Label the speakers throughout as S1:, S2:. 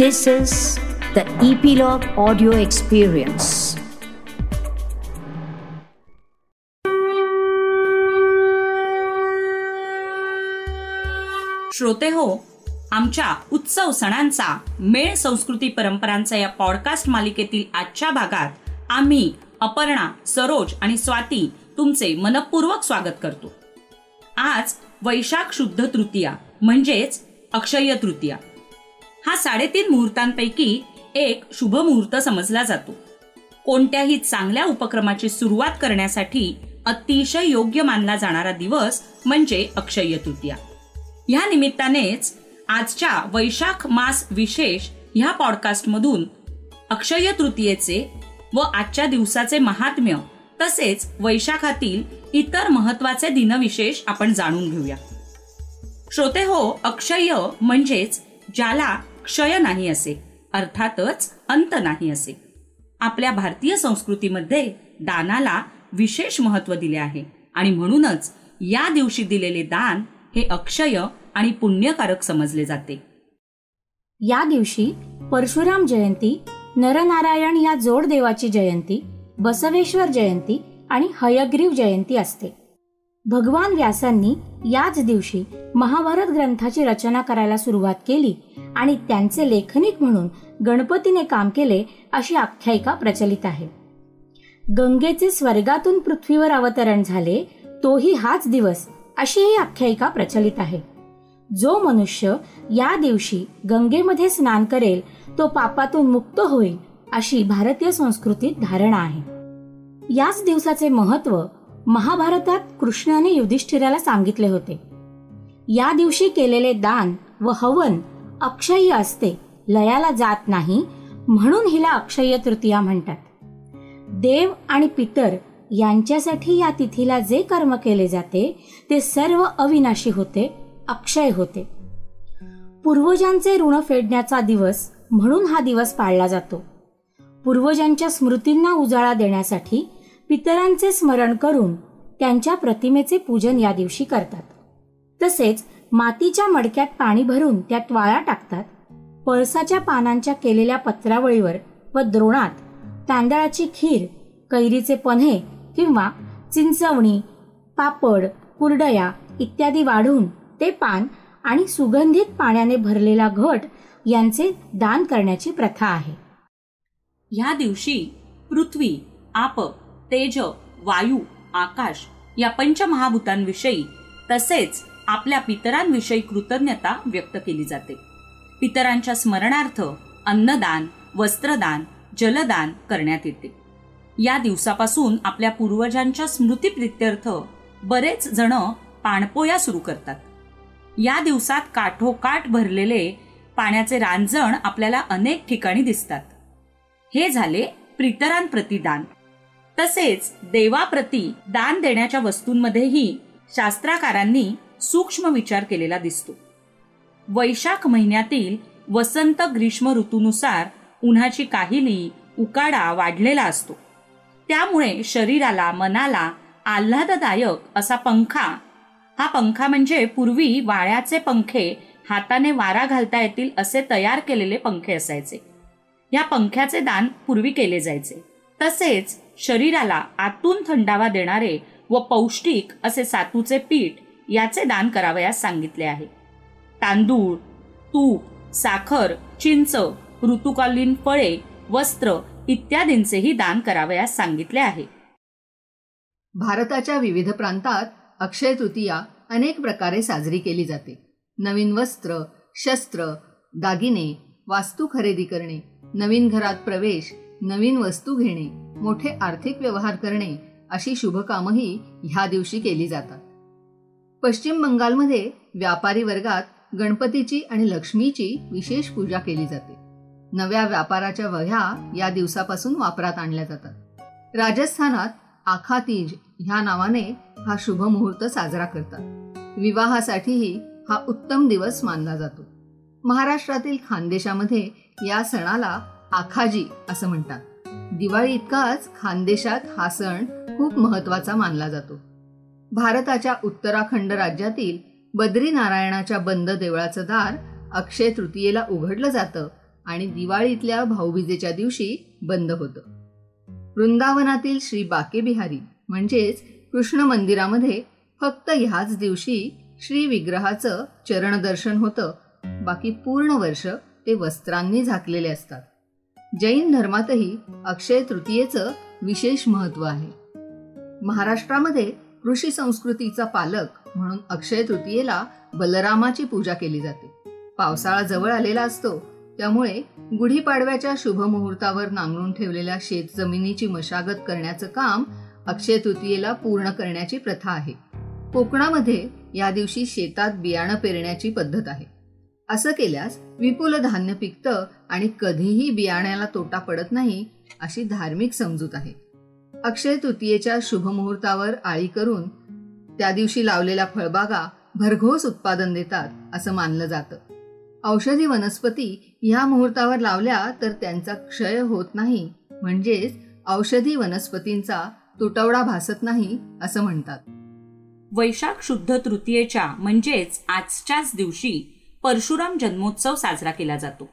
S1: This is the Epilogue Audio Experience.
S2: श्रोते हो आमच्या उत्सव सणांचा मेळ संस्कृती परंपरांचा या पॉडकास्ट मालिकेतील आजच्या भागात आम्ही अपर्णा सरोज आणि स्वाती तुमचे मनपूर्वक स्वागत करतो आज वैशाख शुद्ध तृतीया म्हणजेच अक्षय तृतीया हा साडेतीन मुहूर्तांपैकी एक शुभ मुहूर्त समजला जातो. कोणत्याही चांगल्या उपक्रमाची सुरुवात करण्यासाठी अतिशय योग्य मानला जाणारा दिवस म्हणजे अक्षय तृतीया. ह्या निमित्तानेच आजच्या वैशाख मास विशेष ह्या पॉडकास्टमधून अक्षय तृतीयेचे व आजच्या दिवसाचे महात्म्य तसेच वैशाखातील इतर महत्त्वाचे दिनविशेष आपण जाणून घेऊया. श्रोते हो अक्षय म्हणजेच ज्याला क्षय नाही असे अर्थातच अंत नाही असे. आपल्या भारतीय संस्कृतीमध्ये दानाला विशेष महत्त्व दिले आहे आणि म्हणूनच या दिवशी दिलेले दान हे अक्षय आणि पुण्यकारक समजले जाते.
S3: या दिवशी परशुराम जयंती नरनारायण या जोड देवाची जयंती बसवेश्वर जयंती आणि हयग्रीव जयंती असते. भगवान व्यासांनी याच दिवशी महाभारत ग्रंथाची रचना करायला सुरुवात केली आणि त्यांचे लेखनिक म्हणून गणपतीने काम केले अशी आख्यायिका प्रचलित आहे. गंगेचे स्वर्गातून पृथ्वीवर अवतरण झाले तोही हाच दिवस अशी ही आख्यायिका प्रचलित आहे. जो मनुष्य या दिवशी गंगेमध्ये स्नान करेल तो पापातून मुक्त होईल अशी भारतीय संस्कृतीत धारणा आहे. याच दिवसाचे महत्त्व महाभारतात कृष्णाने युधिष्ठिराला सांगितले होते या दिवशी केलेले दान व हवन अक्षय्य असते लयाला जात नाही म्हणून हिला अक्षय्य तृतीया म्हणतात. देव आणि पितर यांच्यासाठी या तिथीला जे कर्म केले जाते ते सर्व अविनाशी होते अक्षय होते. पूर्वजांचे ऋण फेडण्याचा दिवस म्हणून हा दिवस पाळला जातो. पूर्वजांच्या स्मृतींना उजाळा देण्यासाठी पितरांचे स्मरण करून त्यांच्या प्रतिमेचे पूजन या दिवशी करतात. तसेच मातीच्या मडक्यात पाणी भरून त्यात वाळा टाकतात. पळसाच्या पानांच्या केलेल्या पत्रावळीवर व द्रोणात तांदळाची खीर कैरीचे पन्हे किंवा चिंचवणी पापड कुरडया इत्यादी वाढून ते पान आणि सुगंधित पाण्याने भरलेला घट यांचे दान करण्याची प्रथा आहे.
S2: ह्या दिवशी पृथ्वी आप तेज वायू आकाश या पंचमहाभूतांविषयी तसेच आपल्या पितरांविषयी कृतज्ञता व्यक्त केली जाते. पितरांच्या स्मरणार्थ अन्नदान वस्त्रदान जलदान करण्यात येते. या दिवसापासून आपल्या पूर्वजांच्या स्मृतीप्रित्यर्थ बरेच जण पाणपोया सुरू करतात. या दिवसात काठोकाठ भरलेले पाण्याचे रांजण आपल्याला अनेक ठिकाणी दिसतात. हे झाले प्रितरांप्रतिदान. तसेच देवाप्रती दान देण्याच्या वस्तूंमध्येही शास्त्राकारांनी सूक्ष्म विचार केलेला दिसतो. वैशाख महिन्यातील वसंत ग्रीष्म ऋतूनुसार उन्हाची काहिली उकाडा वाढलेला असतो. त्यामुळे शरीराला मनाला आल्हाददायक असा पंखा हा पंखा म्हणजे पूर्वी वाळ्याचे पंखे हाताने वारा घालता येतील असे तयार केलेले पंखे असायचे. या पंख्याचे दान पूर्वी केले जायचे. तसेच शरीराला आतून थंडावा देणारे व पौष्टिक असे सातूचे पीठ याचे दान करावयास सांगितले आहे. तांदूळ तूप साखर चिंच ऋतुकालीन फळे वस्त्र इत्यादींचेही दान करावयास सांगितले आहे.
S4: भारताच्या विविध प्रांतात अक्षय तृतीया अनेक प्रकारे साजरी केली जाते. नवीन वस्त्र शस्त्र दागिने वास्तू खरेदी करणे नवीन घरात प्रवेश नवीन वस्तू घेणे मोठे आर्थिक व्यवहार करणे अशी शुभकामही ह्या दिवशी केली जातात. पश्चिम बंगालमध्ये व्यापारी वर्गात गणपतीची आणि लक्ष्मीची विशेष पूजा केली जाते. नव्या व्यापाराच्या वह्या या दिवसापासून वापरात आणल्या जातात. राजस्थानात आखातीज ह्या नावाने हा शुभ मुहूर्त साजरा करतात. विवाहासाठीही हा उत्तम दिवस मानला जातो. महाराष्ट्रातील खानदेशामध्ये या सणाला आखाजी असं म्हणतात. दिवाळी इतकाच खानदेशात हा सण खूप महत्त्वाचा मानला जातो. भारताच्या उत्तराखंड राज्यातील बद्रीनारायणाच्या बंद देवळाचं दार अक्षय तृतीयेला उघडलं जातं आणि दिवाळीतल्या भाऊबीजेच्या दिवशी बंद होतं. वृंदावनातील श्री बाके बिहारी म्हणजेच कृष्ण मंदिरामध्ये फक्त ह्याच दिवशी श्री विग्रहाचं चरणदर्शन होतं. बाकी पूर्ण वर्ष ते वस्त्रांनी झाकलेले असतात. जैन धर्मातही अक्षय तृतीयेचं विशेष महत्त्व आहे. महाराष्ट्रामध्ये कृषी संस्कृतीचा पालक म्हणून अक्षय तृतीयेला बलरामाची पूजा केली जाते. पावसाळा जवळ आलेला असतो त्यामुळे गुढीपाडव्याच्या शुभमुहूर्तावर नांगरून ठेवलेल्या शेत जमिनीची मशागत करण्याचं काम अक्षय तृतीयेला पूर्ण करण्याची प्रथा आहे. कोकणामध्ये या दिवशी शेतात बियाणं पेरण्याची पद्धत आहे. असं केल्यास विपुल धान्य पिकतं आणि कधीही बियाण्याला तोटा पडत नाही अशी धार्मिक समजूत आहे. अक्षय तृतीयेच्या शुभमुहूर्तावर आळी करून त्या दिवशी लावलेल्या फळबागा भरघोस उत्पादन देतात असं मानलं जातं. औषधी वनस्पती ह्या मुहूर्तावर लावल्या तर त्यांचा क्षय होत नाही म्हणजेच औषधी वनस्पतींचा तुटवडा भासत नाही असं म्हणतात.
S2: वैशाख शुद्ध तृतीयेच्या म्हणजेच आजच्याच दिवशी परशुराम जन्मोत्सव साजरा केला जातो.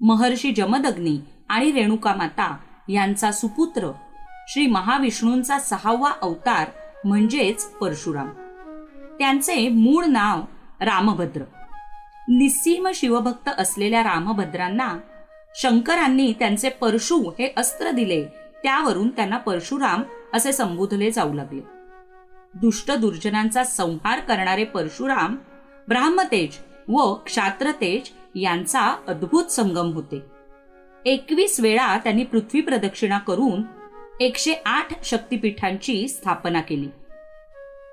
S2: महर्षी जमदग्नी आणि रेणुका माता यांचा सुपुत्र श्री महाविष्णूंचा सहावा अवतार म्हणजेच परशुराम. त्यांचे मूळ नाव रामभद्र. निस्सीम शिवभक्त असलेल्या रामभद्रांना शंकरांनी त्यांचे परशु हे अस्त्र दिले त्यावरून त्यांना परशुराम असे संबोधले जाऊ लागले. दुष्ट दुर्जनांचा संहार करणारे परशुराम ब्राह्मतेज व क्षात्रतेज यांचा अद्भुत संगम होते. एकवीस वेळा त्यांनी पृथ्वी प्रदक्षिणा करून एकशे आठ शक्तिपीठांची स्थापना केली.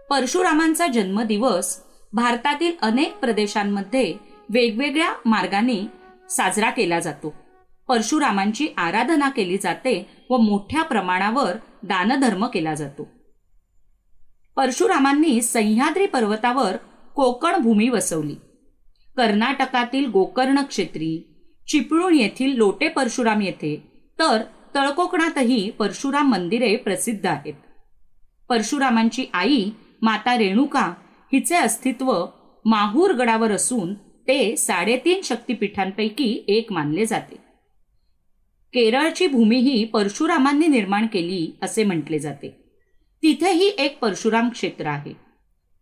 S2: परशुरामांचा जन्मदिवस भारतातील अनेक प्रदेशांमध्ये वेगवेगळ्या मार्गाने साजरा केला जातो. परशुरामांची आराधना केली जाते व मोठ्या प्रमाणावर दानधर्म केला जातो. परशुरामांनी सह्याद्री पर्वतावर कोकण भूमी वसवली. कर्नाटकातील गोकर्ण क्षेत्री चिपळूण येथील लोटे परशुराम येथे. तर तळकोकणातही परशुराम मंदिरे प्रसिद्ध आहेत. परशुरामांची आई माता रेणुका हिचे अस्तित्व माहूर गडावर असून ते साडेतीन शक्तिपीठांपैकी एक मानले जाते. केरळची भूमीही परशुरामांनी निर्माण केली असे म्हटले जाते. तिथेही एक परशुराम क्षेत्र आहे.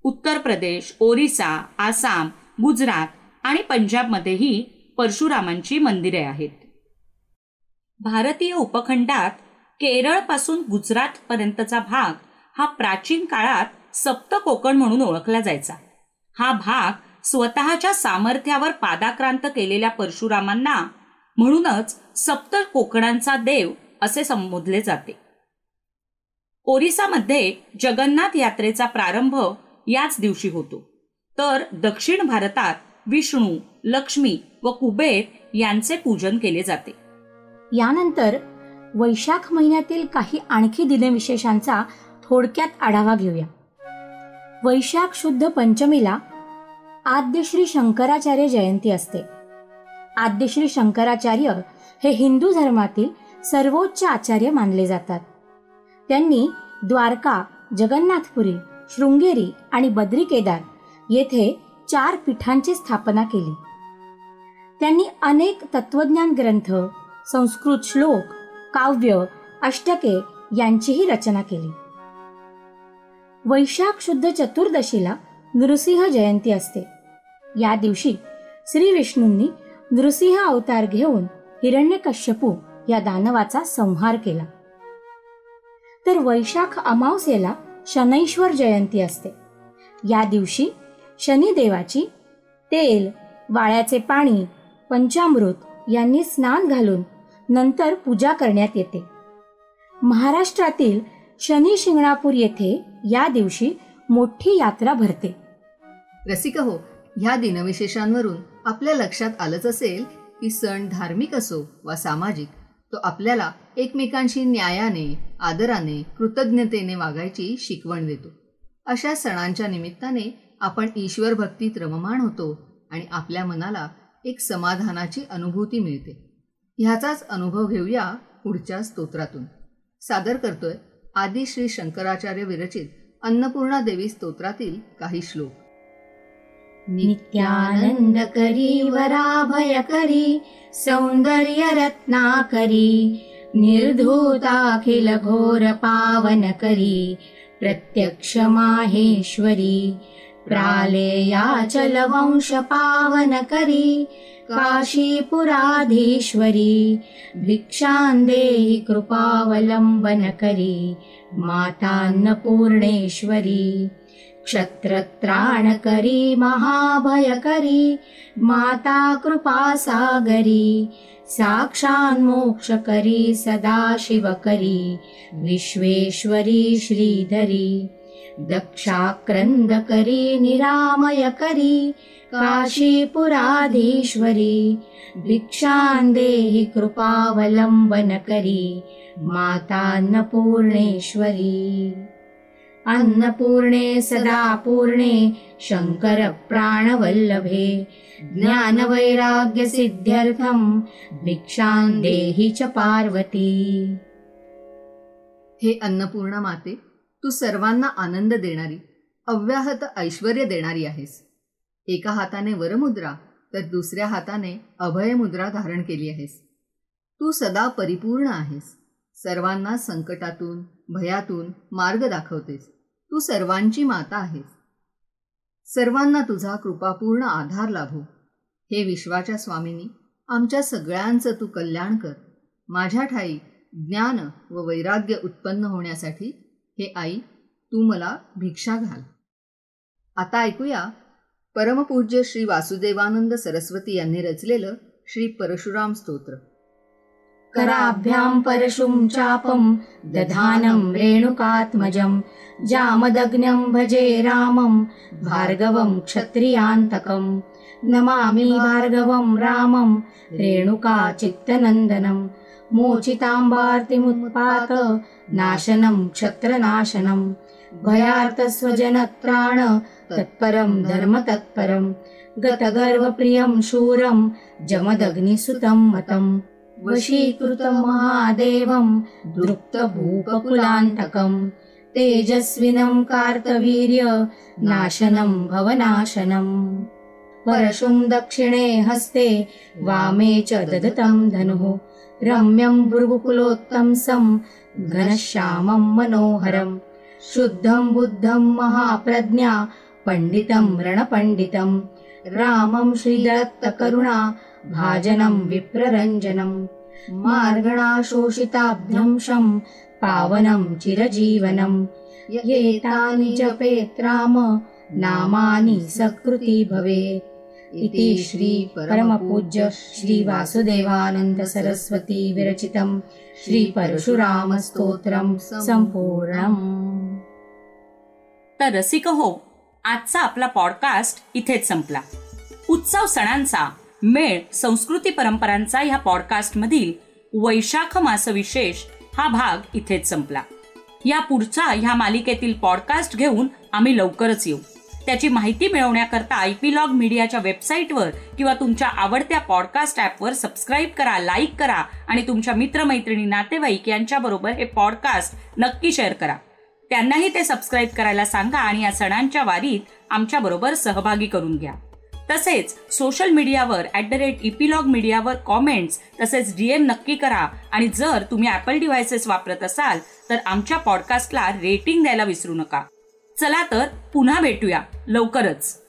S2: उत्तर प्रदेश ओरिसा आसाम गुजरात आणि पंजाबमध्येही परशुरामांची मंदिरे आहेत. भारतीय उपखंडात केरळपासून गुजरातपर्यंतचा भाग हा प्राचीन काळात सप्त कोकण म्हणून ओळखला जायचा. हा भाग स्वतःच्या सामर्थ्यावर पादाक्रांत केलेल्या परशुरामांना म्हणूनच सप्त कोकणांचा देव असे संबोधले जाते. ओरिसामध्ये जगन्नाथ यात्रेचा प्रारंभ याच दिवशी होतो. तर दक्षिण भारतात विष्णू लक्ष्मी व कुबेर यांचे पूजन केले जाते.
S3: यानंतर वैशाख महिन्यातील काही आणखी दिनविशेषांचा थोडक्यात आढावा घेऊया. वैशाख शुद्ध पंचमीला आद्यश्री शंकराचार्य जयंती असते. आद्यश्री शंकराचार्य हे हिंदू धर्मातील सर्वोच्च आचार्य मानले जातात. त्यांनी द्वारका जगन्नाथपुरी शृंगेरी आणि बद्री केदार येथे चार पीठांची स्थापना केली. त्यांनी अनेक तत्वज्ञान ग्रंथ संस्कृत श्लोक काव्य अष्टके यांचीही रचना केली. वैशाख शुद्ध चतुर्दशीला नृसिंह जयंती असते. या दिवशी श्री विष्णूंनी नृसिंह अवतार घेऊन हिरण्यकश्यपू या दानवाचा संहार केला. तर वैशाख अमावस्येला शनैश्वर जयंती असते. या दिवशी शनिदेवाची तेल वाळ्याचे पाणी पंचामृत यांनी स्नान घालून नंतर पूजा करण्यात येते. महाराष्ट्रातील शनी शिंगणापूर येथे या दिवशी मोठी यात्रा भरते.
S4: रसिक हो ह्या दिनविशेषांवरून आपल्या लक्षात आलंच असेल की सण धार्मिक असो वा सामाजिक तो आपल्याला एकमेकांशी न्यायाने आदराने कृतज्ञतेने वागायची शिकवण देतो. अशा सणांच्या निमित्ताने आपण ईश्वर भक्तीत रममाण होतो आणि आपल्या मनाला एक समाधानाची अनुभूती मिळते. ह्याचाच अनुभव घेऊया पुढच्या स्तोत्रातून. सादर करतोय आदि श्री शंकराचार्य विरचित अन्नपूर्णा देवी स्तोत्रातील काही श्लोक.
S3: नित्यानंद करी वराभय करी सौंदर्य
S5: सौन्दर्यरत्नाकरी निर्धूताखिल घोर पावनकरी प्रत्यक्ष माहेश्वरी प्रालेयाचलवंश पावनकरी काशीपुराधीश्वरी भिक्षां देहि कृपावलम्बनकरी मातान्नपूर्णेश्वरी क्षत्रत्राणकरी महाभयकरी माता कृपासागरी साक्षान्मोक्षकरी सदाशिवकरी विश्वेश्वरी श्रीधरी दक्षाक्रन्दकरी निरामयकरी काशीपुराधीश्वरी भिक्षान्देहि कृपावलम्बनकरी मातान्नपूर्णेश्वरी। अन्नपूर्णे सदा पूर्णे शङ्करप्राणवल्लभे ज्ञानवैराग्यसिद्ध्यर्थं भिक्षां देहि च पार्वती।
S4: हे अन्नपूर्णमाते माते तू सर्वांना आनंद देणारी अव्याहत ऐश्वर देणारी आहेस. एका हाताने वरमुद्रा तर दुसऱ्या हाताने अभयमुद्रा धारण केली आहेस. तू सदा परिपूर्ण आहेस. सर्वांना संकटातून भयातून मार्ग दाखवतेस. तू सर्वांची माता आहेस. सर्वांना तुझा कृपापूर्ण आधार लाभो. हे विश्वाच्या स्वामींनी आमच्या सगळ्यांचं तू कल्याण कर. माझ्या ठाई ज्ञान व वैराग्य उत्पन्न होण्यासाठी हे आई तू मला भिक्षा घाल. आता ऐकूया. परमपूज्य श्री वासुदेवानंद सरस्वती यांनी रचलेलं श्री परशुराम स्तोत्र.
S5: कराभ्यां परशुं चापं दधानं रेणुकात्मजं जामदग्नं भजे रामं भार्गवं क्षत्रियान्तकं नमामि भार्गवं रामं रेणुका चित्तनन्दनं मोचिताम्बार्तिमुत्पात नाशनं क्षत्रनाशनं भयार्तस्वजनत्राण तत्परं धर्मतत्परं गतगर्वप्रियं शूरं जमदग्निसुतं मतम् वशीकृतं महादेवं कार्तवीर्य नाशनं भवनाशनम् परशुं दक्षिणे हस्ते वामे च ददतं धनुः रम्यं भृगुकुलोत्तंसं घनश्यामं मनोहरं शुद्धं बुद्धं महाप्रज्ञा पण्डितं रणपण्डितं रामं श्रीदत्तकरुणा भाजनं विप्ररञ्जनं मार्गणाशोषिताभ्यंशं पावनं चिरजीवनं एतानि जपेत् राम नामानि सकृति भवेत् इति श्री परमपूज्य श्री वासुदेवानन्द सरस्वती विरचितं श्री परशुरामस्तोत्रं सम्पूर्णम्
S2: तर रसिक हो आजचा आपला पॉडकास्ट इथेच संपला. उत्सव सणांचा मेळ संस्कृती परंपरांचा ह्या पॉडकास्ट मधील वैशाख मास विशेष हा भाग इथेच संपला. या पुढचा ह्या मालिकेतील पॉडकास्ट घेऊन आम्ही लवकरच येऊ. त्याची माहिती मिळवण्याकरता आयपी लॉग मीडियाच्या वेबसाईटवर किंवा तुमच्या आवडत्या पॉडकास्ट ॲपवर सबस्क्राईब करा लाईक करा आणि तुमच्या मित्रमैत्रिणी नातेवाईक यांच्याबरोबर हे पॉडकास्ट नक्की शेअर करा. त्यांनाही ते सबस्क्राईब करायला सांगा आणि या सणांच्या वारीत आमच्याबरोबर सहभागी करून घ्या. तसेच सोशल मीडियावर ॲट द रेट इपिलॉग मीडियावर कॉमेंट्स तसेच डीएम नक्की करा आणि जर तुम्ही ॲपल डिव्हायसेस वापरत असाल तर आमच्या पॉडकास्टला रेटिंग द्यायला विसरू नका. चला तर पुन्हा भेटूया. लवकरच.